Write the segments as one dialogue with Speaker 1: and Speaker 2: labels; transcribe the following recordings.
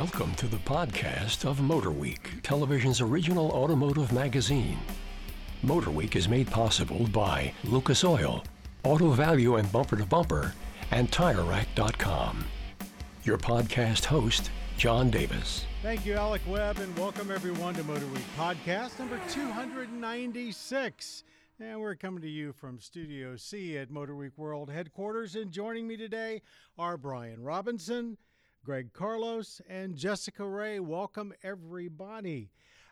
Speaker 1: Welcome to the podcast of Motorweek, television's original automotive magazine. Motorweek is made possible by Lucas Oil, Auto Value and Bumper to Bumper, and TireRack.com. Your podcast host, John Davis.
Speaker 2: Thank you, Alec Webb, and welcome everyone to Motorweek podcast number 296. And we're coming to you from Studio C at Motorweek World headquarters. And joining me today are Brian Robinson, Greg Carlos, and Jessica Ray. Welcome, everybody.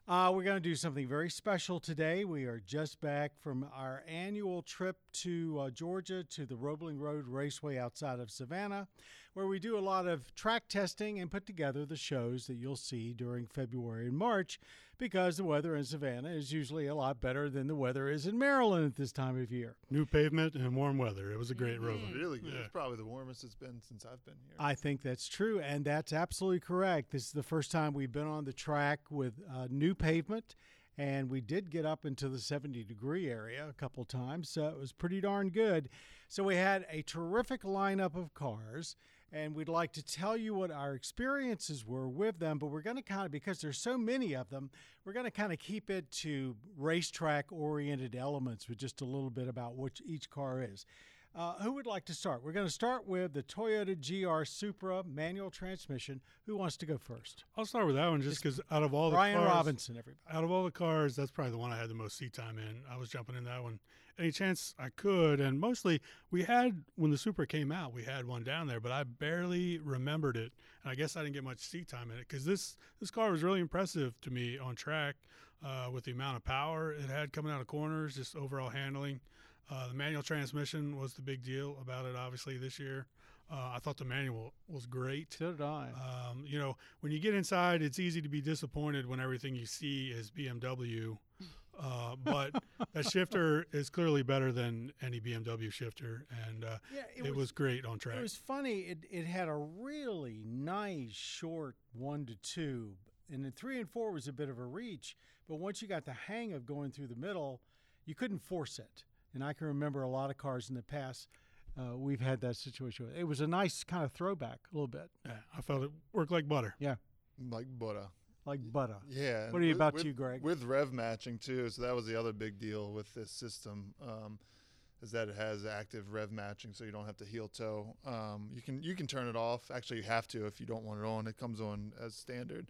Speaker 2: Uh, we're going to do something very special today. We are just back from our annual trip to uh, Georgia to the Roebling Road Raceway outside of Savannah, where we do a lot of track testing and put together the shows that you'll see during February and March because the weather in Savannah is usually a lot better than the weather is in Maryland at this time of year.
Speaker 3: New pavement and warm weather. It was a great road.
Speaker 4: Really good.
Speaker 3: Yeah.
Speaker 4: It's probably the warmest it's been since I've been here.
Speaker 2: I think that's true, and that's absolutely correct. This is the first time we've been on the track with uh, new pavement, and we did get up into the 70 degree area a couple times, so it was pretty darn good. So we had a terrific lineup of cars. And we'd like to tell you what our experiences were with them, but we're going to kind of, because there's so many of them, we're going to kind of keep it to racetrack oriented elements with just a little bit about what each car is. Uh, who would like to start? We're going to start with the Toyota GR Supra manual transmission. Who wants to go first?
Speaker 3: I'll start with that one just because out of all the
Speaker 2: Brian
Speaker 3: cars,
Speaker 2: Robinson, everybody.
Speaker 3: out of all the cars, that's probably the one I had the most seat time in. I was jumping in that one any chance I could, and mostly we had when the Supra came out, we had one down there, but I barely remembered it, and I guess I didn't get much seat time in it because this this car was really impressive to me on track uh, with the amount of power it had coming out of corners, just overall handling. Uh, the manual transmission was the big deal about it, obviously this year. Uh, I thought the manual was great.
Speaker 2: So did I.
Speaker 3: Um, you know, when you get inside, it's easy to be disappointed when everything you see is BMW. Uh, but that shifter is clearly better than any BMW shifter, and uh,
Speaker 2: Yeah,
Speaker 3: it, was, great on track.
Speaker 2: It was funny. It, it had a really nice short one to two, and then three and four was a bit of a reach. But once you got the hang of going through the middle, you couldn't force it. And I can remember a lot of cars in the past. Uh, we've had that situation. It was a nice kind of throwback, a little bit.
Speaker 3: yeah, I felt it worked like butter.
Speaker 2: Yeah,
Speaker 4: like butter.
Speaker 2: Like butter.
Speaker 4: Yeah.
Speaker 2: What are you
Speaker 4: with-
Speaker 2: about
Speaker 4: with,
Speaker 2: you, Greg?
Speaker 4: With rev matching too, so that was the other big deal with this system. Um, is that it has active rev matching, so you don't have to heel toe. Um, you can you can turn it off. Actually, you have to if you don't want it on. It comes on as standard.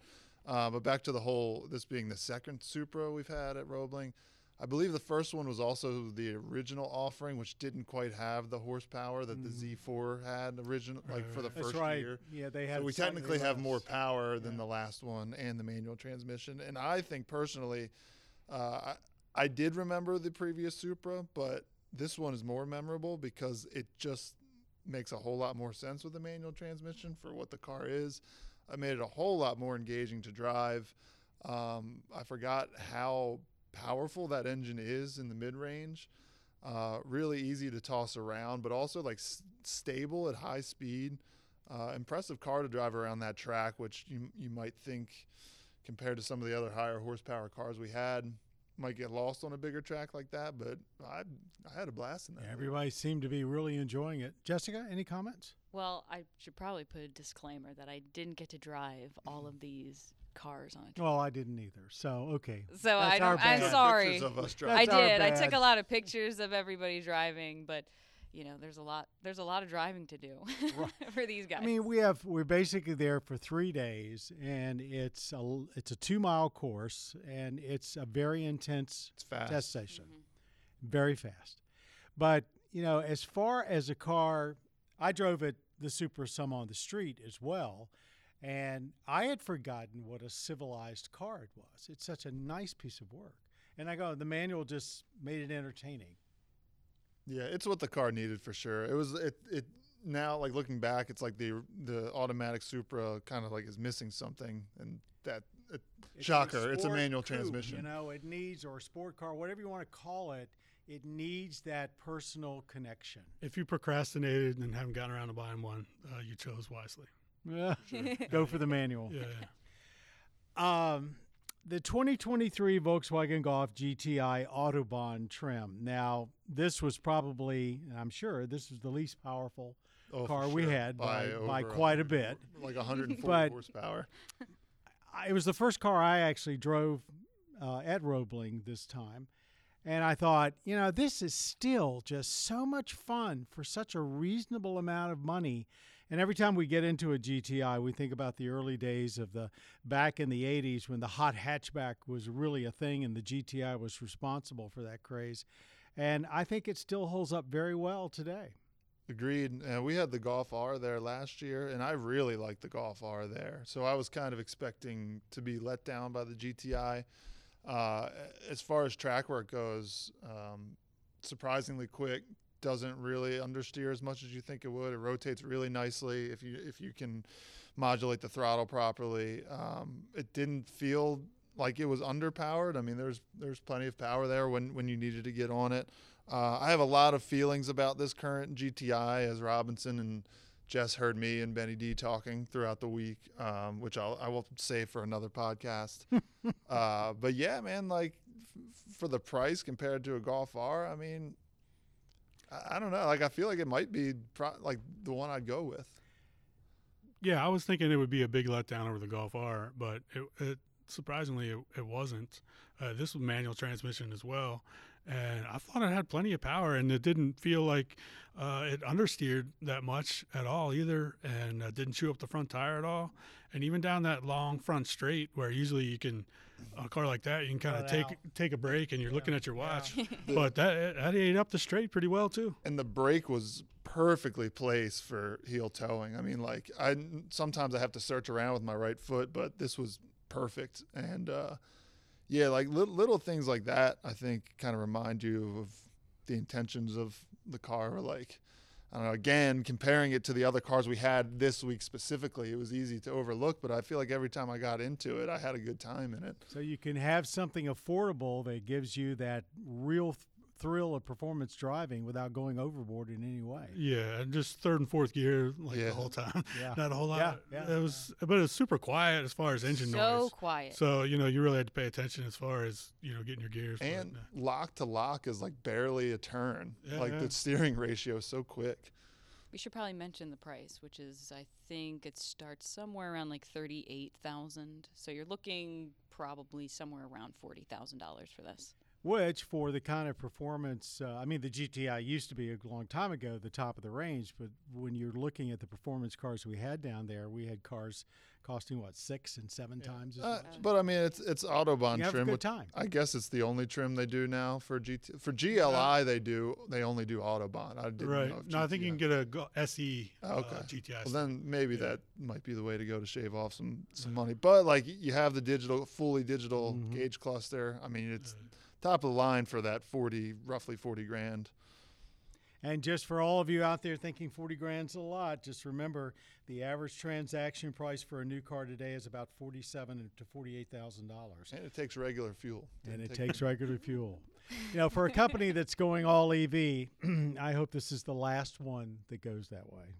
Speaker 4: Uh, but back to the whole this being the second Supra we've had at Roebling. I believe the first one was also the original offering, which didn't quite have the horsepower that the Z4 had original, like for the
Speaker 3: Right,
Speaker 4: first
Speaker 2: right.
Speaker 4: year.
Speaker 2: Yeah, they had.
Speaker 4: So we technically have more power than
Speaker 2: Yeah.
Speaker 4: the last one and the manual transmission. And I think personally, uh, I, I did remember the previous Supra, but this one is more memorable because it just makes a whole lot more sense with the manual transmission for what the car is. I made it a whole lot more engaging to drive. Um, I forgot how powerful that engine is in the mid range. Uh, really easy to toss around, but also like s- stable at high speed. Uh, impressive car to drive around that track, which you you might think, compared to some of the other higher horsepower cars we had, might get lost on a bigger track like that. But I I had a blast in that.
Speaker 2: Yeah,
Speaker 4: thing.
Speaker 2: everybody seemed to be really enjoying it. Jessica, any comments?
Speaker 5: Well, I should probably put a disclaimer that I didn't get to drive all of these cars on a trip.
Speaker 2: Well, I didn't either. So okay.
Speaker 5: So
Speaker 2: That's
Speaker 5: I don't, I'm sorry.
Speaker 4: Of us
Speaker 5: I
Speaker 4: driving.
Speaker 2: That's our
Speaker 5: did. I took a lot of pictures of everybody driving, but you know, there's a lot there's a lot of driving to do for these guys.
Speaker 2: I mean, we have we're basically there for three days, and it's a it's a two mile course, and it's a very intense
Speaker 4: It's fast.
Speaker 2: test session, mm-hmm. very fast. But you know, as far as a car, I drove it the Supra some on the street as well, and I had forgotten what a civilized car it was. It's such a nice piece of work, and I go the manual just made it entertaining.
Speaker 4: Yeah, it's what the car needed for sure. It was it it now like looking back, it's like the the automatic Supra kind of like is missing something, and that it,
Speaker 2: It's
Speaker 4: shocker, it's a manual
Speaker 2: coupe,
Speaker 4: transmission.
Speaker 2: You know, it needs or a sport car, whatever you want to call it. It needs that personal connection.
Speaker 3: If you procrastinated and haven't gotten around to buying one, uh, you chose wisely.
Speaker 2: Yeah, go for the manual.
Speaker 3: Yeah, yeah.
Speaker 2: Um, the 2023 Volkswagen Golf GTI Autobahn trim. Now, this was probably, I'm sure, this was the least powerful
Speaker 4: Oh, for
Speaker 2: car we had by, by
Speaker 4: over
Speaker 2: quite a bit.
Speaker 4: like 140
Speaker 2: But-
Speaker 4: horsepower.
Speaker 2: It was the first car I actually drove uh, at Roebling this time. And I thought, you know, this is still just so much fun for such a reasonable amount of money. And every time we get into a GTI, we think about the early days of the back in the 80s when the hot hatchback was really a thing and the GTI was responsible for that craze. And I think it still holds up very well today.
Speaker 4: Agreed. And we had the Golf R there last year, and I really liked the Golf R there. So I was kind of expecting to be let down by the GTI. Uh, as far as track work goes, um, surprisingly quick. Doesn't really understeer as much as you think it would. It rotates really nicely if you if you can modulate the throttle properly. Um, it didn't feel like it was underpowered. I mean, there's there's plenty of power there when when you needed to get on it. Uh, I have a lot of feelings about this current GTI, as Robinson and Jess heard me and Benny D talking throughout the week, um, which I'll, I will save for another podcast. uh, but yeah, man, like f- for the price compared to a Golf R, I mean, I, don't know. Like I feel like it might be pro- like the one I'd go with.
Speaker 3: Yeah, I was thinking it would be a big letdown over the Golf R, but it, it surprisingly it, it wasn't. Uh, this was manual transmission as well, and I thought it had plenty of power, and it didn't feel like uh, it understeered that much at all either, and uh, didn't chew up the front tire at all. And even down that long front straight, where usually you can, a car like that, you can kind of take
Speaker 2: out.
Speaker 3: take a break, and you're looking at your
Speaker 2: Yeah.
Speaker 3: watch. but that that ate up the straight pretty well too.
Speaker 4: and the brake was perfectly placed for heel towing. I mean, like I sometimes I have to search around with my right foot, but this was perfect. And uh, yeah, like little, little things like that, I think, kind of remind you of the intentions of the car. Or like, I don't know. Again, comparing it to the other cars we had this week specifically, it was easy to overlook. But I feel like every time I got into it, I had a good time in it.
Speaker 2: So you can have something affordable that gives you that real thrill of performance driving without going overboard in any way.
Speaker 3: Yeah, and just third and fourth gear like
Speaker 4: Yeah.
Speaker 3: the whole time.
Speaker 2: Yeah.
Speaker 3: Not a whole lot.
Speaker 2: Yeah, yeah,
Speaker 3: it was, but it was super quiet as far as engine
Speaker 5: so
Speaker 3: noise.
Speaker 5: So quiet.
Speaker 3: So you know, you really had to pay attention as far as you know getting your gears. but,
Speaker 4: And
Speaker 3: uh,
Speaker 4: lock to lock is like barely a turn.
Speaker 3: Yeah,
Speaker 4: like
Speaker 3: yeah.
Speaker 4: the steering ratio is so quick.
Speaker 5: we should probably mention the price, which is I think it starts somewhere around like thirty-eight thousand. So you're looking probably somewhere around forty thousand dollars for this.
Speaker 2: Which, for the kind of performance, uh, I mean, the GTI used to be a long time ago the top of the range, but when you're looking at the performance cars we had down there, we had cars costing what six and seven times as
Speaker 4: Uh,
Speaker 2: much.
Speaker 4: but I mean, it's it's autobahn
Speaker 2: You have a
Speaker 4: trim.
Speaker 2: good
Speaker 4: which
Speaker 2: time.
Speaker 4: I guess it's the only trim they do now for GT for GLI. They do they only do autobahn. I didn't
Speaker 3: right.
Speaker 4: know. if
Speaker 3: No, I think you can get a go- SE
Speaker 4: Oh, okay.
Speaker 3: uh, GTI.
Speaker 4: Well, then maybe
Speaker 3: Yeah.
Speaker 4: that might be the way to go to shave off some some money. But like you have the digital, fully digital
Speaker 2: Mhm.
Speaker 4: gauge cluster. I mean, it's
Speaker 3: Uh,
Speaker 4: top of the line for that forty, roughly forty grand.
Speaker 2: And just for all of you out there thinking 40 grand's a lot, just remember the average transaction price for a new car today is about 47 to 48,000 dollars.
Speaker 4: And it takes regular fuel.
Speaker 2: and it
Speaker 4: take-
Speaker 2: takes regular fuel. You know, for a company that's going all EV, I hope this is the last one that goes that way.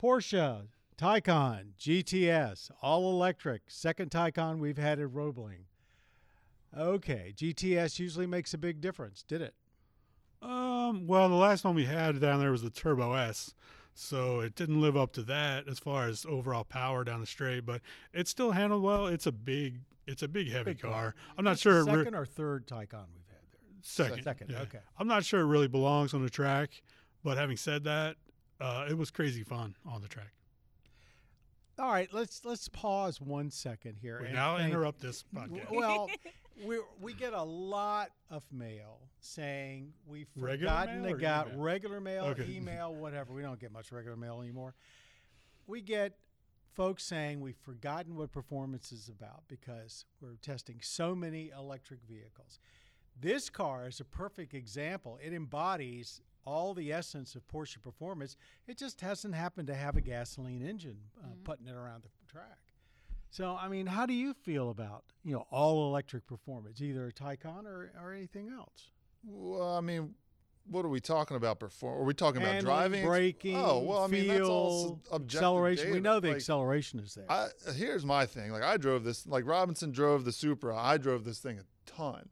Speaker 2: Porsche Taycan GTS, all electric, second Taycan we've had at Roebling. Okay, GTS usually makes a big difference, did it?
Speaker 3: Um, well, the last one we had down there was the Turbo S, so it didn't live up to that as far as overall power down the straight, but it still handled well. It's a big, it's a big heavy
Speaker 2: Big car.
Speaker 3: car. I'm not sure. it re-
Speaker 2: Second or third Taycan we've had there.
Speaker 3: second.
Speaker 2: Second,
Speaker 3: yeah.
Speaker 2: okay.
Speaker 3: I'm not sure it really belongs on the track, but having said that, uh, it was crazy fun on the track.
Speaker 2: All right, let's let's pause one second here.
Speaker 3: We
Speaker 2: and
Speaker 3: now
Speaker 2: thank-
Speaker 3: interrupt this podcast.
Speaker 2: Well, we we get a lot of mail saying we've forgotten to
Speaker 3: or
Speaker 2: got
Speaker 3: email?
Speaker 2: regular mail,
Speaker 3: Okay.
Speaker 2: email, whatever. We don't get much regular mail anymore. We get folks saying we've forgotten what performance is about because we're testing so many electric vehicles. This car is a perfect example. It embodies all the essence of Porsche performance. It just hasn't happened to have a gasoline engine uh, putting it around the track. So, I mean, how do you feel about you know all electric performance, either a Taycan or, or anything else?
Speaker 4: Well, I mean, what are we talking about? Perform? Are we talking about
Speaker 2: Handling,
Speaker 4: driving?
Speaker 2: braking,
Speaker 4: Oh well, I mean that's all
Speaker 2: feel, acceleration. We know the
Speaker 4: Like,
Speaker 2: acceleration is there.
Speaker 4: I, here's my thing. Like I drove this. Like Robinson drove the Supra. I drove this thing a ton,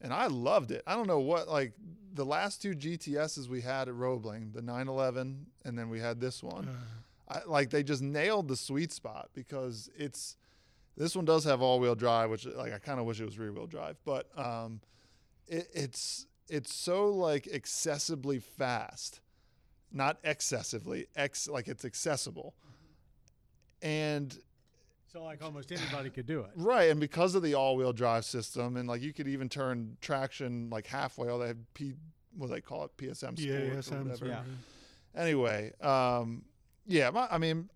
Speaker 4: and I loved it. I don't know what like the last two GTSs we had at Roebling, the 911, and then we had this one. Uh-huh. I, like they just nailed the sweet spot because it's this one does have all-wheel drive, which like I kind of wish it was rear-wheel drive, but um, it, it's it's so like excessively fast, not excessively, ex like it's accessible, and
Speaker 2: so like almost anybody could do it.
Speaker 4: Right, and because of the all-wheel drive system, and like you could even turn traction like halfway. All they have P, what do they call it, PSM Sport
Speaker 3: Yeah,
Speaker 4: or
Speaker 3: SM,
Speaker 4: whatever.
Speaker 2: Yeah.
Speaker 4: Anyway, um, yeah, I mean,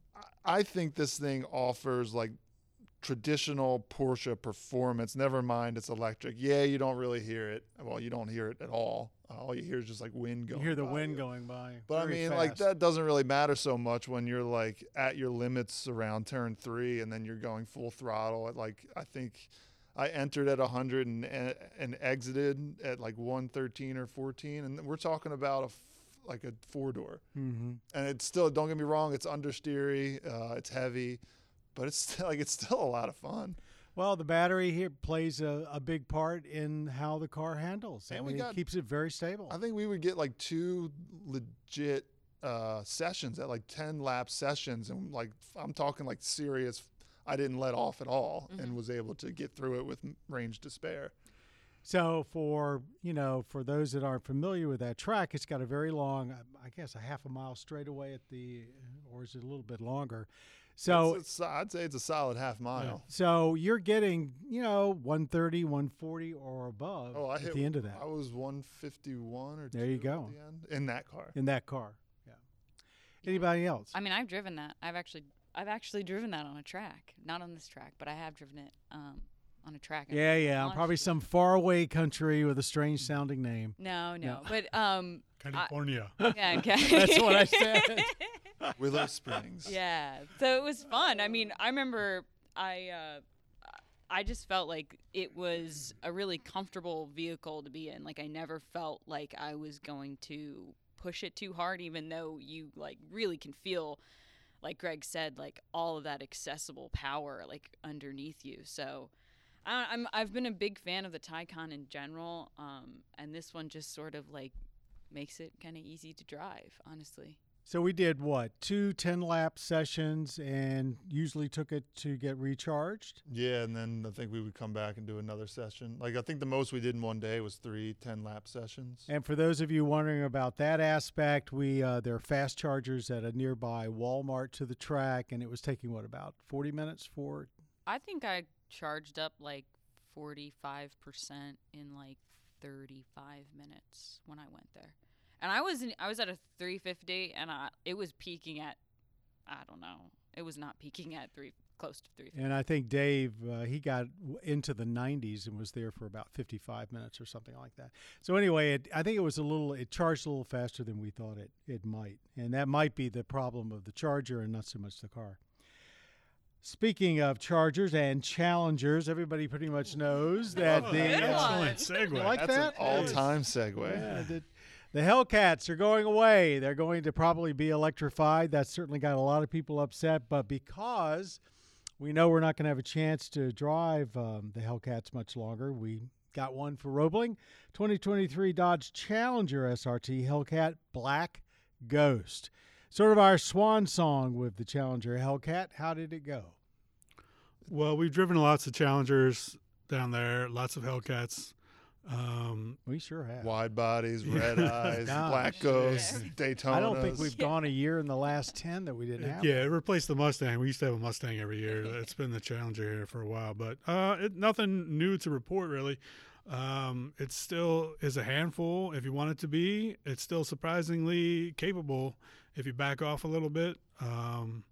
Speaker 4: I think this thing offers like traditional Porsche performance. Never mind, it's electric. Yeah, you don't really hear it. Well, you don't hear it at all. All you hear is just like wind going.
Speaker 2: You hear the wind
Speaker 4: you.
Speaker 2: going by.
Speaker 4: But I mean, like that doesn't really matter so much when you're like at your limits around turn three, and then you're going full throttle at like I think I entered at 100 and and exited at like 113 or 14, and we're talking about a like a four door,
Speaker 2: Mm-hmm.
Speaker 4: and it's still don't get me wrong, it's understeery, uh, it's heavy, but it's still like it's still a lot of fun.
Speaker 2: Well, the battery here plays a, a big part in how the car handles. I
Speaker 4: And we got-
Speaker 2: it keeps it very stable.
Speaker 4: I think we would get like two legit uh, sessions at like 10 lap sessions. And like, I'm talking like serious, I didn't let off at all and was able to get through it with range to spare.
Speaker 2: So for you know, for those that aren't familiar with that track, it's got a very long, I guess, a half a mile straightaway at the, or is it a little bit longer? So
Speaker 4: It's- it's- I'd say it's a solid half mile.
Speaker 2: so you're getting you know 130, 140 or above
Speaker 4: Oh, I
Speaker 2: at
Speaker 4: hit
Speaker 2: the end of that
Speaker 4: I was 151 or
Speaker 2: There you go.
Speaker 4: at the end in that car.
Speaker 2: in that car. Yeah. Anybody else?
Speaker 5: I mean, I've driven that. I've actually, I've actually driven that on a track. Not on this track, but I have driven it um, on a track.
Speaker 2: yeah,
Speaker 5: I
Speaker 2: yeah. Probably
Speaker 5: it.
Speaker 2: some faraway country with a strange sounding name.
Speaker 5: No, no,
Speaker 2: No.
Speaker 5: but um,
Speaker 3: California.
Speaker 5: yeah, okay.
Speaker 2: That's what I said.
Speaker 4: Willow Springs.
Speaker 5: Yeah. So it was fun. I mean, I remember I uh I just felt like it was a really comfortable vehicle to be in. Like I never felt like I was going to push it too hard even though you like really can feel like Greg said like all of that accessible power like underneath you. So I, I'm I've been a big fan of the Taycan in general, um, and this one just sort of like makes it kind of easy to drive, honestly.
Speaker 2: So we did what two 10 lap sessions and usually took it to get recharged.
Speaker 4: Yeah, and then I think we would come back and do another session. Like I think the most we did in one day was three 10 lap sessions.
Speaker 2: And for those of you wondering about that aspect, we uh, there are fast chargers at a nearby Walmart to the track, and it was taking what about 40 minutes for.
Speaker 5: I think I charged up like 45% in like 35 minutes when I went there. And I was in, I was at a 350 and I, it was peaking at I don't know. It was not peaking at 3 close to 350.
Speaker 2: And I think Dave uh, he got into the 90s and was there for about 55 minutes or something like that. So anyway, it, I think it was a little it charged a little faster than we thought it it might, and that might be the problem of the charger and not so much the car. Speaking of chargers and challengers, everybody pretty much knows that
Speaker 3: Oh,
Speaker 2: the
Speaker 5: good one.
Speaker 3: Excellent segue.
Speaker 2: You like
Speaker 4: That's
Speaker 2: that?
Speaker 4: an all-time segue.
Speaker 2: Yeah, the, the Hellcats are going away. They're going to probably be electrified. That certainly got a lot of people upset. But because we know we're not going to have a chance to drive um, the Hellcats much longer, we got one for Roebling 2023 Dodge Challenger SRT Hellcat Black Ghost. Sort of our swan song with the Challenger Hellcat. How did it go?
Speaker 3: Well, we've driven lots of Challengers down there, lots of Hellcats. Um,
Speaker 2: We sure have.
Speaker 4: Wide bodies, red eyes,
Speaker 2: Gosh.
Speaker 4: black ghosts, Daytona.
Speaker 2: I don't think we've gone a year in the last 10 that we didn't have.
Speaker 3: yeah, it replaced the Mustang. We used to have a Mustang every year. It's been the Challenger here for a while, but uh, it, nothing new to report really. Um, it still is a handful if you want it to be. It's still surprisingly capable if you back off a little bit. Um,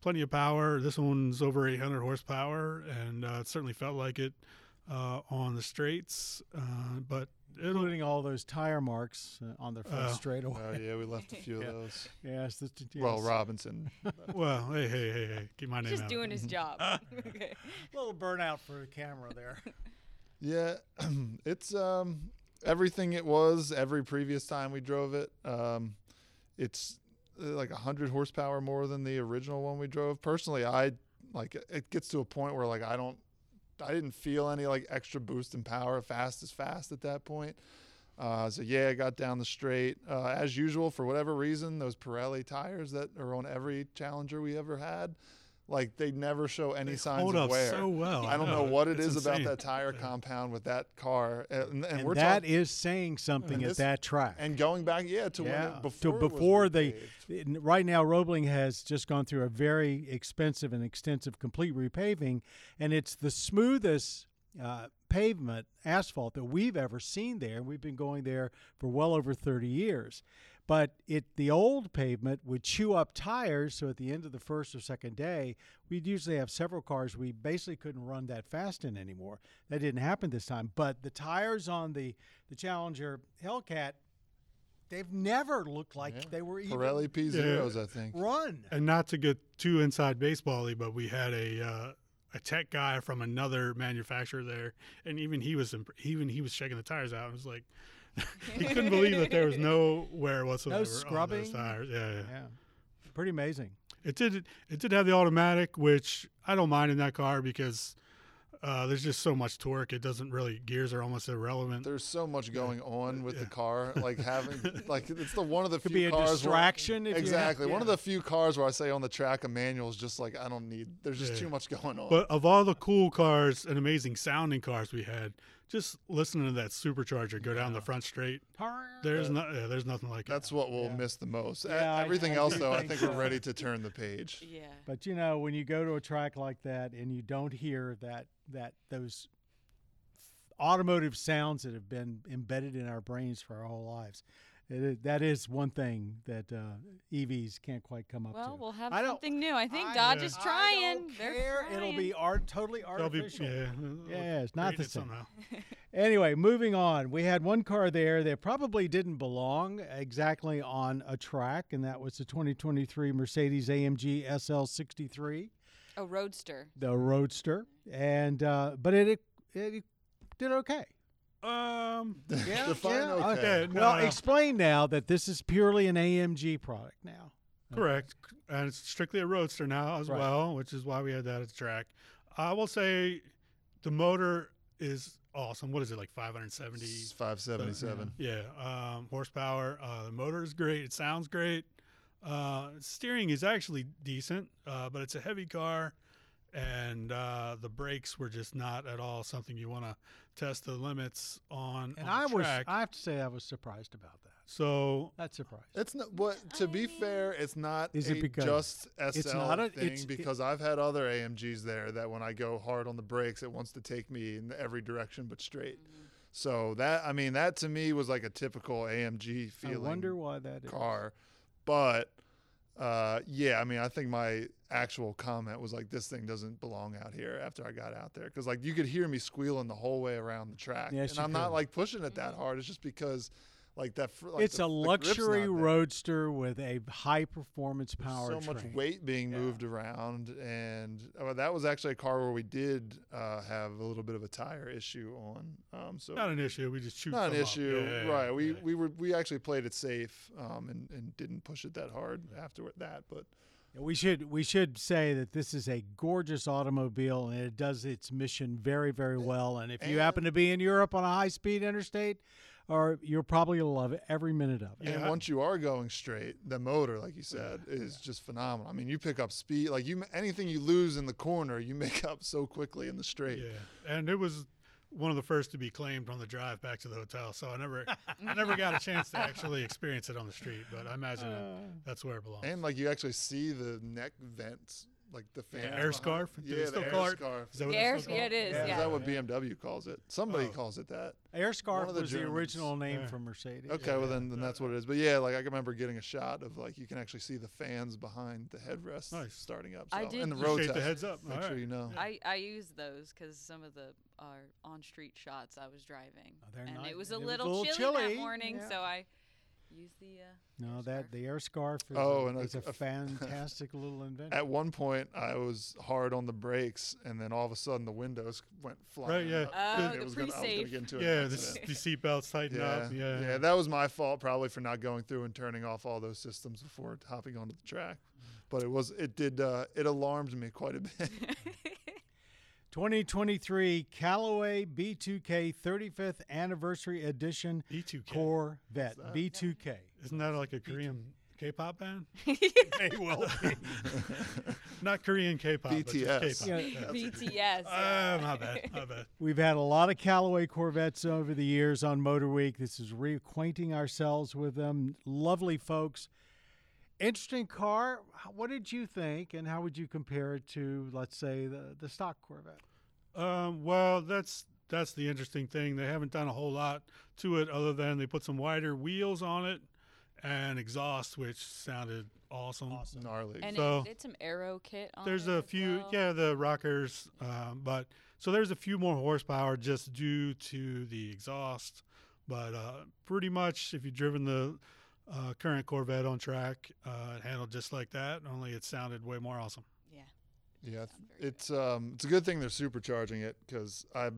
Speaker 3: plenty of power. This one's over 800 horsepower, and uh, it certainly felt like it uh, on the straights. Uh, but it'll
Speaker 2: including all those tire marks uh, on the front
Speaker 3: Oh.
Speaker 2: straightaway.
Speaker 4: Oh yeah, we left a few
Speaker 2: Yeah.
Speaker 4: of those.
Speaker 2: Yes, this, yes.
Speaker 4: Well, Robinson.
Speaker 3: well, hey, hey, hey, hey, keep my name
Speaker 5: Just
Speaker 3: out.
Speaker 5: doing his job. okay.
Speaker 2: little burnout for the camera there.
Speaker 4: Yeah, it's um, everything it was every previous time we drove it. Um, it's uh, like 100 horsepower more than the original one we drove. Personally, I like it gets to a point where like I don't I didn't feel any like extra boost in power fast as fast at that point. Uh, so yeah, I got down the straight uh, as usual for whatever reason. Those Pirelli tires that are on every Challenger we ever had, like they never show any
Speaker 3: They
Speaker 4: signs
Speaker 3: hold
Speaker 4: of
Speaker 3: up
Speaker 4: wear.
Speaker 3: so well.
Speaker 4: I don't know what it
Speaker 3: It's
Speaker 4: is about that tire compound with that car, and, and,
Speaker 2: And
Speaker 4: we're
Speaker 2: that
Speaker 4: talking,
Speaker 2: is saying something at
Speaker 4: this-
Speaker 2: that track.
Speaker 4: and going back, yeah, to when it, before
Speaker 2: to before they
Speaker 4: repaved.
Speaker 2: right now Roebling has just gone through a very expensive and extensive complete repaving, and it's the smoothest uh, pavement asphalt that we've ever seen there. We've been going there for well over 30 years. But it the old pavement would chew up tires, so at the end of the first or second day, we'd usually have several cars we basically couldn't run that fast in anymore. That didn't happen this time. But the tires on the the Challenger Hellcat, they've never looked like
Speaker 4: Yeah.
Speaker 2: they were even
Speaker 4: Pirelli P zeros, I think.
Speaker 2: run.
Speaker 3: And not to get too inside baseball but we had a uh, a tech guy from another manufacturer there, and even he was imp- even he was checking the tires out. and was like, he couldn't believe that there was no wear whatsoever on
Speaker 2: scrubbing?
Speaker 3: those tires. Yeah, yeah.
Speaker 2: Yeah, pretty amazing.
Speaker 3: It did. It did have the automatic, which I don't mind in that car because uh, there's just so much torque. It doesn't really gears are almost irrelevant.
Speaker 4: There's so much going on with
Speaker 3: Yeah.
Speaker 4: the car, like having like it's the one of the
Speaker 2: Could
Speaker 4: few
Speaker 2: be a
Speaker 4: cars where-
Speaker 2: distraction. if you have-
Speaker 4: exactly one of the few cars where I say on the track a manual is just like I don't need. There's just
Speaker 3: Yeah.
Speaker 4: too much going on.
Speaker 3: But of all the cool cars and amazing sounding cars we had, just listening to that supercharger go down the front straight, there's
Speaker 4: That-
Speaker 3: no, yeah, there's nothing like
Speaker 4: That's
Speaker 3: it.
Speaker 4: what we'll
Speaker 2: Yeah.
Speaker 4: miss the most. E-
Speaker 2: Yeah, I-
Speaker 4: Everything
Speaker 2: I
Speaker 4: else,
Speaker 2: do
Speaker 4: though, I
Speaker 2: think
Speaker 4: think
Speaker 2: so.
Speaker 4: we're ready to turn the page.
Speaker 5: Yeah.
Speaker 2: But you know, when you go to a track like that and you don't hear that that those automotive sounds that have been embedded in our brains for our whole lives, it, is- that is one thing that uh, EVs can't quite come up
Speaker 5: Well,
Speaker 2: to.
Speaker 5: we'll have
Speaker 2: I don't-
Speaker 5: something new. I think
Speaker 2: I-
Speaker 5: Dodge
Speaker 3: Yeah.
Speaker 5: is
Speaker 2: I
Speaker 5: trying.
Speaker 2: don't
Speaker 5: They're
Speaker 2: care. It'll be art totally
Speaker 3: They'll be,
Speaker 2: artificial.
Speaker 3: yeah,
Speaker 2: Yeah, it's not the
Speaker 3: it
Speaker 2: same.
Speaker 3: somehow.
Speaker 2: Anyway, moving on. We had one car there that probably didn't belong exactly on a track, and that was the 2023 Mercedes AMG SL63,
Speaker 5: a roadster.
Speaker 2: the Roadster, and uh, but it, it it did okay.
Speaker 3: Um,
Speaker 2: Yeah,
Speaker 4: Define
Speaker 2: yeah,
Speaker 4: okay.
Speaker 3: okay. No,
Speaker 2: well,
Speaker 3: no.
Speaker 2: explain now that this is purely an AMG product now.
Speaker 3: Correct. And it's strictly a roadster now as
Speaker 2: Right.
Speaker 3: well, which is why we had that at the track. I will say the motor is awesome. What is it, like 570?
Speaker 4: It's 577.
Speaker 3: Yeah. Um, horsepower. Uh, the motor is great. It sounds great. Uh, steering is actually decent, uh, but it's a heavy car. And uh, the brakes were just not at all something you want to test the limits on.
Speaker 2: And
Speaker 3: on
Speaker 2: I
Speaker 3: the
Speaker 2: was, I have to say, I was surprised about that.
Speaker 3: so
Speaker 2: That's surprising.
Speaker 4: It's not. What to be fair, it's not
Speaker 2: Is
Speaker 4: a
Speaker 2: it because-
Speaker 4: just SL
Speaker 2: it's not a-
Speaker 4: thing
Speaker 2: it's- it-
Speaker 4: because I've had other AMGs there that when I go hard on the brakes, it wants to take me in every direction but straight. So that I mean, that to me was like a typical AMG feeling.
Speaker 2: I wonder why that is.
Speaker 4: car. But uh, yeah, I mean, I think my actual comment was like, this thing doesn't belong out here after I got out there. Because like you could hear me squealing the whole way around the track.
Speaker 2: Yes,
Speaker 4: and I'm not like pushing it that hard. It's just because like that. fr- Like
Speaker 2: it's
Speaker 4: the-
Speaker 2: a luxury roadster with a high performance power.
Speaker 4: so much weight being
Speaker 2: Yeah.
Speaker 4: moved around and uh, that was actually a car where we did uh, have a little bit of a tire issue on um, so
Speaker 3: not an issue. We just chewed
Speaker 4: not an issue
Speaker 3: Yeah, yeah,
Speaker 4: right we
Speaker 3: yeah.
Speaker 4: we were we actually played it safe um, and, and didn't push it that hard after that but
Speaker 2: We should we should say that this is a gorgeous automobile and it does its mission very very well. And if you happen to be in Europe on a high speed interstate, or you're probably gonna love it every minute of it.
Speaker 4: and
Speaker 3: Yeah.
Speaker 4: once you are going straight the motor like you said is just phenomenal i mean you pick up speed like you anything you lose in the corner you make up so quickly in the straight
Speaker 3: Yeah, and it was one of the first to be claimed on the drive back to the hotel. So I never, I never got a chance to actually experience it on the street. But I imagine
Speaker 2: Uh,
Speaker 3: that's where it belongs.
Speaker 4: and like you actually see the neck vents like the fan
Speaker 3: air scarf? Do
Speaker 4: yeah
Speaker 3: still
Speaker 4: the
Speaker 3: call
Speaker 4: air
Speaker 3: it-
Speaker 4: scarf
Speaker 3: Is that what
Speaker 5: The
Speaker 3: it's
Speaker 5: air,
Speaker 3: still
Speaker 5: yeah, it
Speaker 3: called?
Speaker 5: is.
Speaker 2: Yeah.
Speaker 4: Is that what BMW calls it? Somebody
Speaker 3: Oh.
Speaker 4: calls it that.
Speaker 2: Air Scarf
Speaker 4: of the
Speaker 2: was the original name
Speaker 3: Yeah.
Speaker 2: for Mercedes.
Speaker 4: Okay, well
Speaker 3: Yeah.
Speaker 4: then, then that's what it is. But yeah, like I can remember getting a shot of like you can actually see the fans behind the headrest
Speaker 3: Nice.
Speaker 4: starting up. So,
Speaker 5: I did
Speaker 4: and the road
Speaker 3: Appreciate the heads up.
Speaker 4: Make
Speaker 3: All
Speaker 4: sure
Speaker 3: right.
Speaker 4: you know.
Speaker 5: I, I used those because some of the are on street shots I was driving,
Speaker 2: Oh, they're
Speaker 5: and
Speaker 2: nice.
Speaker 5: it was a
Speaker 2: And it was a
Speaker 5: little,
Speaker 2: little
Speaker 5: chilly,
Speaker 2: chilly,
Speaker 5: that morning,
Speaker 2: yeah.
Speaker 5: so I use the. Uh,
Speaker 2: No,
Speaker 5: air
Speaker 2: that
Speaker 5: scarf?
Speaker 2: the air scarf is
Speaker 4: Oh,
Speaker 2: a,
Speaker 4: and a-
Speaker 2: is a,
Speaker 4: a f-
Speaker 2: fantastic little invention.
Speaker 4: At one point, I was hard on the brakes, and then all of a sudden, the windows went flying.
Speaker 3: Right, yeah.
Speaker 4: up.
Speaker 5: Oh,
Speaker 4: it
Speaker 5: the
Speaker 4: was gonna- I was gonna get into an
Speaker 3: Yeah, the,
Speaker 4: accident.
Speaker 3: s- the seatbelts tighten
Speaker 4: yeah,
Speaker 3: up. Yeah,
Speaker 4: yeah, that was my fault probably for not going through and turning off all those systems before hopping onto the track. But it was it did uh, it alarmed me quite a bit.
Speaker 2: 2023 Callaway B2K 35th Anniversary Edition
Speaker 3: B2K.
Speaker 2: Corvette B2K.
Speaker 3: Isn't that like a Korean K-pop band?
Speaker 2: May well be.
Speaker 3: Not Korean K-pop, but just
Speaker 4: BTS.
Speaker 3: K-pop.
Speaker 2: Yeah.
Speaker 3: Yeah.
Speaker 5: BTS.
Speaker 3: Ah,
Speaker 5: yeah.
Speaker 3: my bad. My bad.
Speaker 2: We've had a lot of Callaway Corvettes over the years on Motor Week. This is reacquainting ourselves with them. Lovely folks. Interesting car. What did you think, and how would you compare it to, let's say, the, the stock Corvette?
Speaker 3: Um, well, that's that's the interesting thing. They haven't done a whole lot to it other than they put some wider wheels on it and exhaust, which sounded awesome.
Speaker 4: Gnarly.
Speaker 5: And
Speaker 3: So-
Speaker 5: it did some aero kit on
Speaker 3: There's
Speaker 5: it
Speaker 3: a few,
Speaker 5: well.
Speaker 3: yeah, the rockers, um, but so there's a few more horsepower just due to the exhaust. But uh, pretty much, if you've driven the uh, current Corvette on track, uh, it handled just like that. Only it sounded way more awesome.
Speaker 5: Yeah.
Speaker 4: Yeah, it's um, it's a good thing they're supercharging it because I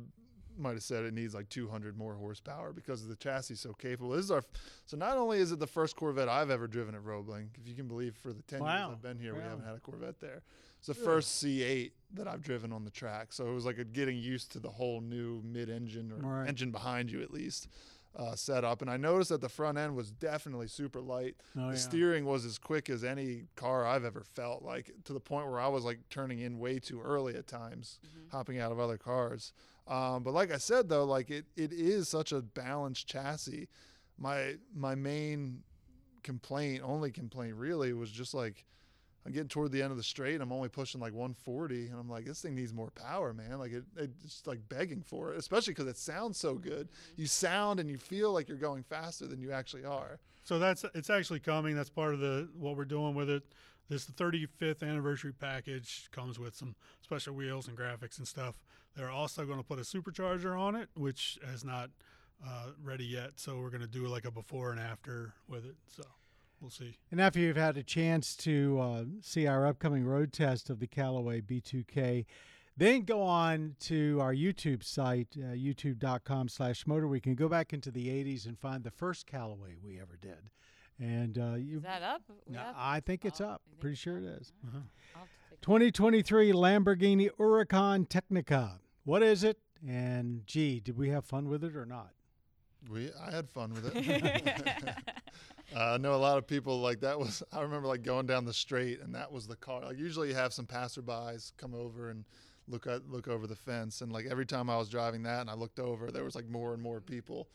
Speaker 4: might have said it needs like 200 more horsepower because the chassis is so capable. This is our so not only is it the first Corvette I've ever driven at Roebling, if you can believe, for the 10
Speaker 2: Wow.
Speaker 4: years I've been here, we haven't had a Corvette there. It's the first C8 that I've driven on the track, so it was like a getting used to the whole new mid-engine or
Speaker 2: Right.
Speaker 4: engine behind you at least. Uh, setup and I noticed that the front end was definitely super light
Speaker 2: Oh,
Speaker 4: the
Speaker 2: yeah.
Speaker 4: steering was as quick as any car I've ever felt, like to the point where I was like turning in way too early at times, hopping out of other cars. Um, but like I said though, like it, it is such a balanced chassis. My my main complaint, only complaint really, was just like I'm getting toward the end of the straight. I'm only pushing like 140, and I'm like, this thing needs more power, man. Like it, it's like begging for it, especially because it sounds so good. You sound and you feel like you're going faster than you actually are.
Speaker 3: So that's it's actually coming. That's part of the what we're doing with it. This 35th anniversary package comes with some special wheels and graphics and stuff. They're also going to put a supercharger on it, which is not uh, ready yet. So we're going to do like a before and after with it. So we'll see.
Speaker 2: And after you've had a chance to uh, see our upcoming road test of the Callaway B2K, then go on to our YouTube site, uh, youtube.com slash motor. We can go back into the 80s and find the first Callaway we ever did. And uh, you,
Speaker 5: Is that up? We
Speaker 2: Yeah, I think it's
Speaker 5: Oh,
Speaker 2: up.
Speaker 5: think
Speaker 2: Pretty
Speaker 5: it's
Speaker 2: sure
Speaker 5: up?
Speaker 2: it is.
Speaker 3: Uh-huh.
Speaker 5: I'll have to take a
Speaker 2: 2023 Lamborghini Huracan Technica. What is it? And gee, did we have fun with it or not?
Speaker 4: We I had fun with it. uh, I know a lot of people like that was. I remember like going down the street and that was the car. Like usually you have some passerbys come over and look at look over the fence, and like every time I was driving that and I looked over, there was like more and more people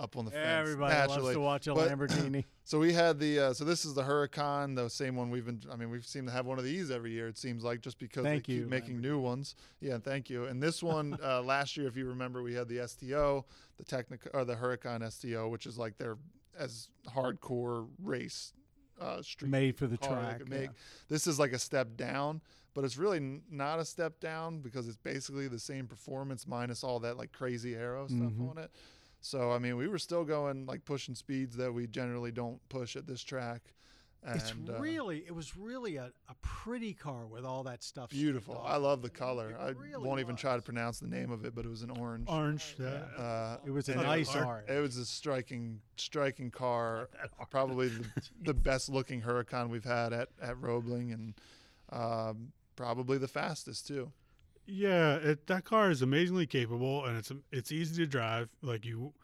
Speaker 4: up on the fence.
Speaker 2: Everybody
Speaker 4: naturally.
Speaker 2: loves to watch a
Speaker 4: But-
Speaker 2: Lamborghini.
Speaker 4: So we had the uh, so this is the Huracan, the same one we've been. I mean, we seem to have one of these every year. It seems like just because
Speaker 2: Thank
Speaker 4: they
Speaker 2: you,
Speaker 4: keep making new ones. Yeah, thank you. And this one uh, last year, if you remember, we had the STO, the Technica or the Huracan STO, which is like their as hardcore race uh, street
Speaker 2: Made for the track. yeah.
Speaker 4: This is like a step down, but it's really n- not a step down because it's basically the same performance minus all that like crazy aero stuff
Speaker 2: Mhm.
Speaker 4: on it. So I mean, we were still going like pushing speeds that we generally don't push at this track. And,
Speaker 2: It's
Speaker 4: uh,
Speaker 2: really, it was really a, a pretty car with all that stuff.
Speaker 4: beautiful. I love the color.
Speaker 2: It
Speaker 4: I won't even try to pronounce the name of it, but it was an orange.
Speaker 3: Orange. Yeah.
Speaker 4: Uh,
Speaker 2: It was a
Speaker 3: And it
Speaker 2: nice
Speaker 3: was art-
Speaker 2: art.
Speaker 4: it was a striking, striking car. Probably the, the best looking Huracan we've had at at Roebling, and um, probably the fastest too.
Speaker 3: Yeah, it, that car is amazingly capable, and it's it's easy to drive. Like you,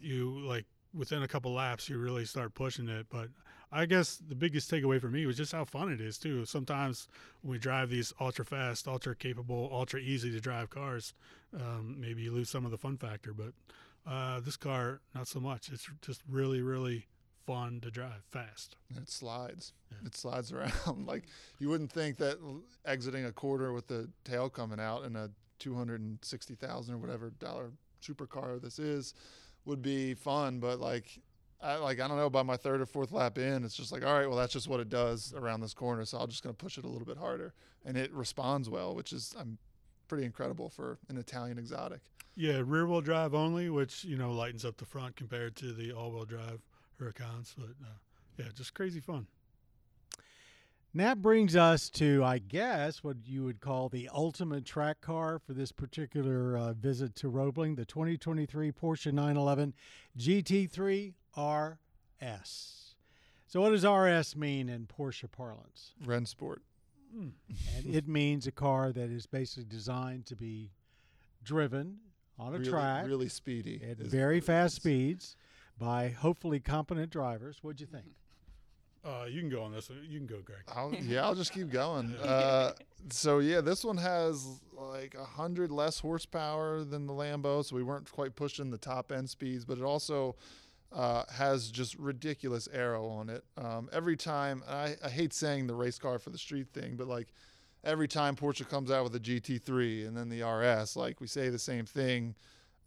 Speaker 3: you like within a couple laps, you really start pushing it. But I guess the biggest takeaway for me was just how fun it is too. Sometimes when we drive these ultra fast, ultra capable, ultra easy to drive cars, um, maybe you lose some of the fun factor. But uh, this car, not so much. It's just really, really fun to drive fast.
Speaker 4: And it slides.
Speaker 3: Yeah.
Speaker 4: It slides around. like you wouldn't think that exiting a quarter with the tail coming out in a two hundred and sixty thousand or whatever dollar supercar this is would be fun, but like. I like I don't know by my third or fourth lap in, it's just like all right, well that's just what it does around this corner, so I'm just gonna push it a little bit harder, and it responds well, which is I'm pretty incredible for an Italian exotic.
Speaker 3: Yeah, rear wheel drive only, which you know lightens up the front compared to the all wheel drive Huracans. But uh, yeah, just crazy fun.
Speaker 2: And that brings us to, I guess, what you would call the ultimate track car for this particular uh, visit to Roebling, the 2023 Porsche 911 GT3 RS. So, what does RS mean in Porsche parlance?
Speaker 4: Rennsport.
Speaker 2: and it means a car that is basically designed to be driven on a
Speaker 4: really,
Speaker 2: track
Speaker 4: really speedy.
Speaker 2: at very fast
Speaker 4: is.
Speaker 2: speeds by hopefully competent drivers. What'd you think?
Speaker 3: Uh, you can go on this. one. You can go, Greg.
Speaker 4: I'll, yeah, I'll just keep going. Uh, so yeah, this one has like a hundred less horsepower than the Lambo, so we weren't quite pushing the top end speeds, but it also uh, has just ridiculous aero on it. Um, every time, I, I hate saying the race car for the street thing, but like every time Porsche comes out with a GT3 and then the RS, like we say the same thing,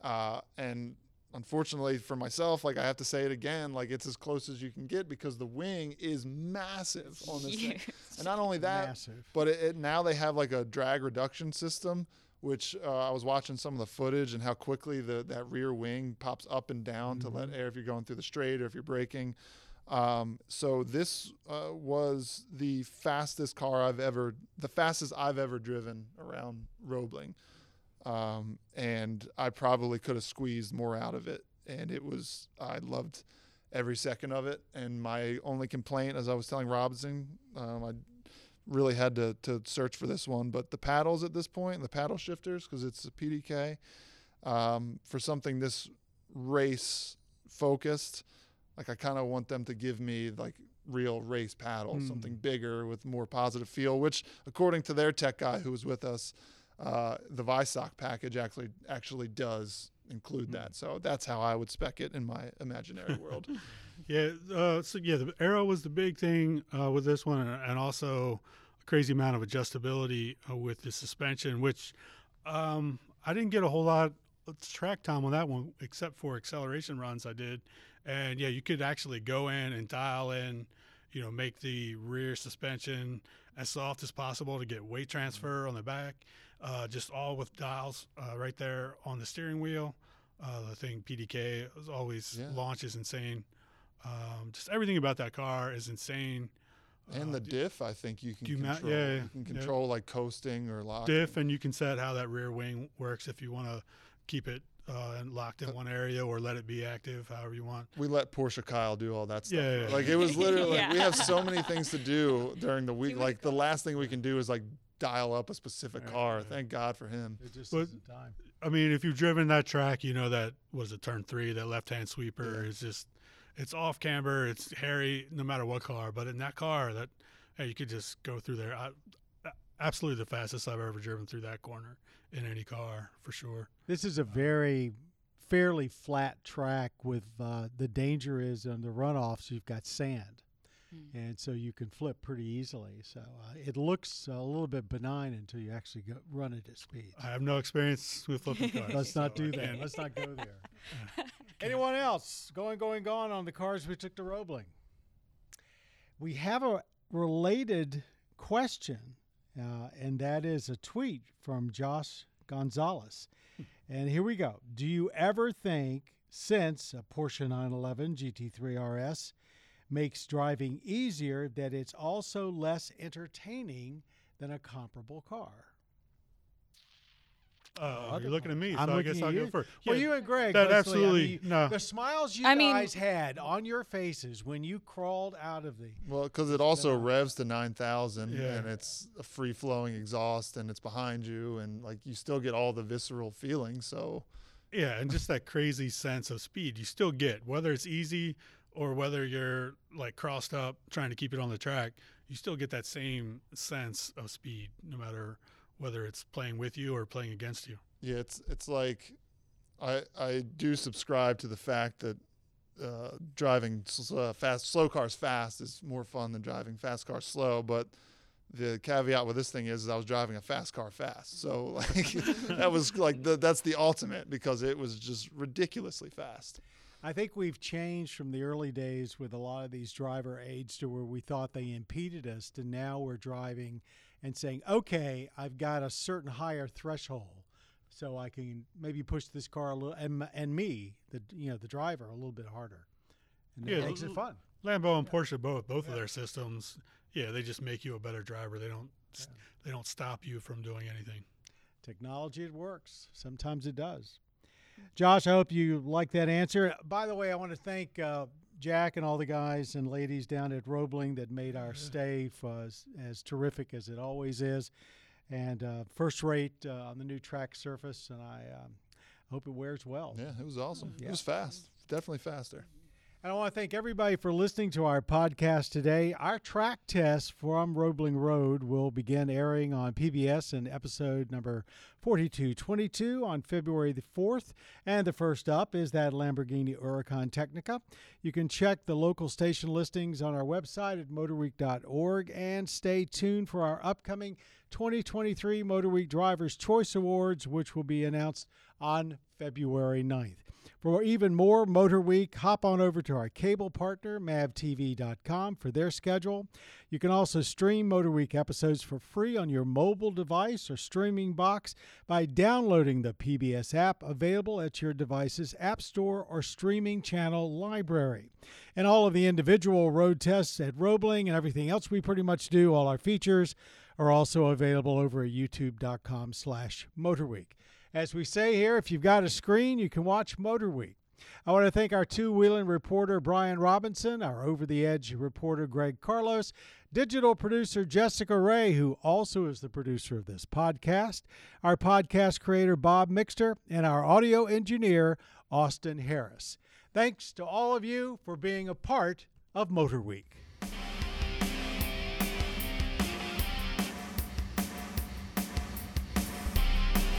Speaker 4: uh, and unfortunately for myself, like I have to say it again, like it's as close as you can get because the wing is massive on this thing. And not only that,
Speaker 2: Massive.
Speaker 4: but it, it now they have like a drag reduction system, which uh, I was watching some of the footage and how quickly the that rear wing pops up and down to let air if you're going through the straight or if you're braking. Um, so this uh, was the fastest car I've ever, the fastest I've ever driven around Roebling, um, and I probably could have squeezed more out of it. And it was, I loved every second of it. And my only complaint, as I was telling Robinson, um, I really had to, to search for this one, but the paddles at this point, the paddle shifters, because it's a PDK, um, for something this race focused, like I kind of want them to give me like real race paddles,
Speaker 2: Hmm.
Speaker 4: something bigger with more positive feel, which according to their tech guy who was with us, uh, the Weissach package actually actually does include that. So that's how I would spec it in my imaginary world.
Speaker 3: Yeah. Uh, so yeah, the aero was the big thing uh, with this one, and, also a crazy amount of adjustability uh, with the suspension, which um, I didn't get a whole lot of track time on that one, except for acceleration runs I did. And yeah, you could actually go in and dial in, you know, make the rear suspension as soft as possible to get weight transfer on the back. Uh, just all with dials uh, right there on the steering wheel. Uh, the thing PDK is always
Speaker 4: Yeah.
Speaker 3: launches insane. Um, just everything about that car is insane.
Speaker 4: And
Speaker 3: Uh,
Speaker 4: the diff, I think you can
Speaker 3: do you ma-
Speaker 4: control.
Speaker 3: yeah, yeah,
Speaker 4: you can
Speaker 3: yeah.
Speaker 4: control like coasting or locking.
Speaker 3: diff, and you can set how that rear wing works if you want to keep it uh, and locked in one area or let it be active, however you want.
Speaker 4: We let Porsche Kyle do all that stuff.
Speaker 3: Yeah, yeah, yeah.
Speaker 4: Like it was literally like we have so many things to do during the week. Like the last thing we can do is like dial up a specific
Speaker 3: Right,
Speaker 4: car.
Speaker 3: right.
Speaker 4: Thank God for him.
Speaker 2: It just
Speaker 3: But-
Speaker 2: isn't time.
Speaker 3: I mean, if you've driven that track, you know that was a turn three. That left-hand sweeper
Speaker 4: Yeah.
Speaker 3: is just, it's off camber. It's hairy, no matter what car. But in that car, that hey, you could just go through there. I, absolutely the fastest I've ever driven through that corner in any car for sure.
Speaker 2: This is a very fairly flat track with uh, the danger is on the runoffs you've got sand
Speaker 5: Hmm.
Speaker 2: and so you can flip pretty easily so uh, it looks a little bit benign until you actually go, run it at speed
Speaker 3: I have no experience with flipping cars.
Speaker 2: let's not
Speaker 3: so I
Speaker 2: do that let's not go there anyone else? Going going gone on the cars we took to roebling. We have a related question uh, and that is a tweet from josh gonzalez. And here we go. Do you ever think, since a Porsche 911 GT3 RS makes driving easier, that it's also less entertaining than a comparable car?
Speaker 3: Uh, you're looking at me,
Speaker 2: I'm
Speaker 3: so I
Speaker 2: looking
Speaker 3: guess
Speaker 2: at
Speaker 3: I'll
Speaker 2: you.
Speaker 3: go first.
Speaker 2: Well,
Speaker 3: Yeah,
Speaker 2: you and Greg.
Speaker 3: that
Speaker 2: Leslie, I
Speaker 3: absolutely
Speaker 2: mean,
Speaker 3: no.
Speaker 2: The smiles you
Speaker 5: I mean-
Speaker 2: guys had on your faces when you crawled out of the.
Speaker 4: Well, because it also revs to nine thousand,
Speaker 3: Yeah.
Speaker 4: and it's a free flowing exhaust, and it's behind you, and like you still get all the visceral feeling. So
Speaker 3: Yeah, and just that crazy sense of speed you still get, whether it's easy or whether you're like crossed up trying to keep it on the track, you still get that same sense of speed, no matter whether it's playing with you or playing against you.
Speaker 4: yeah, it's it's like I I do subscribe to the fact that uh, driving s- uh, fast slow cars fast is more fun than driving fast cars slow, but the caveat with this thing is, is I was driving a fast car fast, so like that was like the, that's the ultimate because it was just ridiculously fast.
Speaker 2: I think we've changed from the early days with a lot of these driver aids to where we thought they impeded us to now we're driving and saying, okay, I've got a certain higher threshold, so I can maybe push this car a little and, and me, the you know the driver, a little bit harder. And
Speaker 3: Yeah,
Speaker 2: that makes it fun.
Speaker 3: Lambo and Porsche both both of their systems. Yeah, they just make you a better driver. They don't s they don't stop you from doing anything.
Speaker 2: Technology, it works. Sometimes it does. Josh, I hope you like that answer. By the way, I want to thank uh, Jack and all the guys and ladies down at Roebling that made our stay f- as, as terrific as it always is, and uh, first rate uh, on the new track surface. And I um, hope it wears well.
Speaker 4: Yeah, it was awesome.
Speaker 2: Yeah.
Speaker 4: It was fast. Definitely faster.
Speaker 2: And I want to thank everybody for listening to our podcast today. Our track test from Roebling Road will begin airing on PBS in episode number 4222 on February the 4th. And the first up is that Lamborghini Huracan Tecnica. You can check the local station listings on our website at motorweek.org and stay tuned for our upcoming 2023 Motorweek Drivers' Choice Awards, which will be announced on February 9th. For even more Motor Week, hop on over to our cable partner, mavtv.com, for their schedule. You can also stream Motor Week episodes for free on your mobile device or streaming box by downloading the PBS app available at your device's App Store or streaming channel library. And all of the individual road tests at Roebling and everything else we pretty much do, all our features, are also available over at youtube.com slash motorweek. As we say here, if you've got a screen, you can watch Motor Week. I want to thank our two wheeling reporter, Brian Robinson, our over the edge reporter, Greg Carloss, digital producer, Jessica Ray, who also is the producer of this podcast, our podcast creator, Bob Mixter, and our audio engineer, Austin Harris. Thanks to all of you for being a part of Motor Week.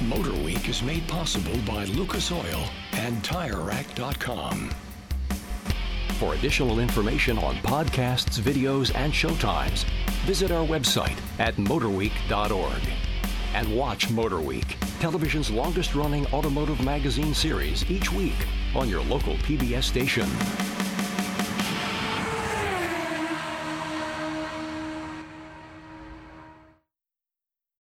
Speaker 1: Motor Week is made possible by Lucas Oil and TireRack.com. For additional information on podcasts, videos, and showtimes, visit our website at motorweek.org. And watch Motor Week, television's longest running automotive magazine series, each week on your local PBS station.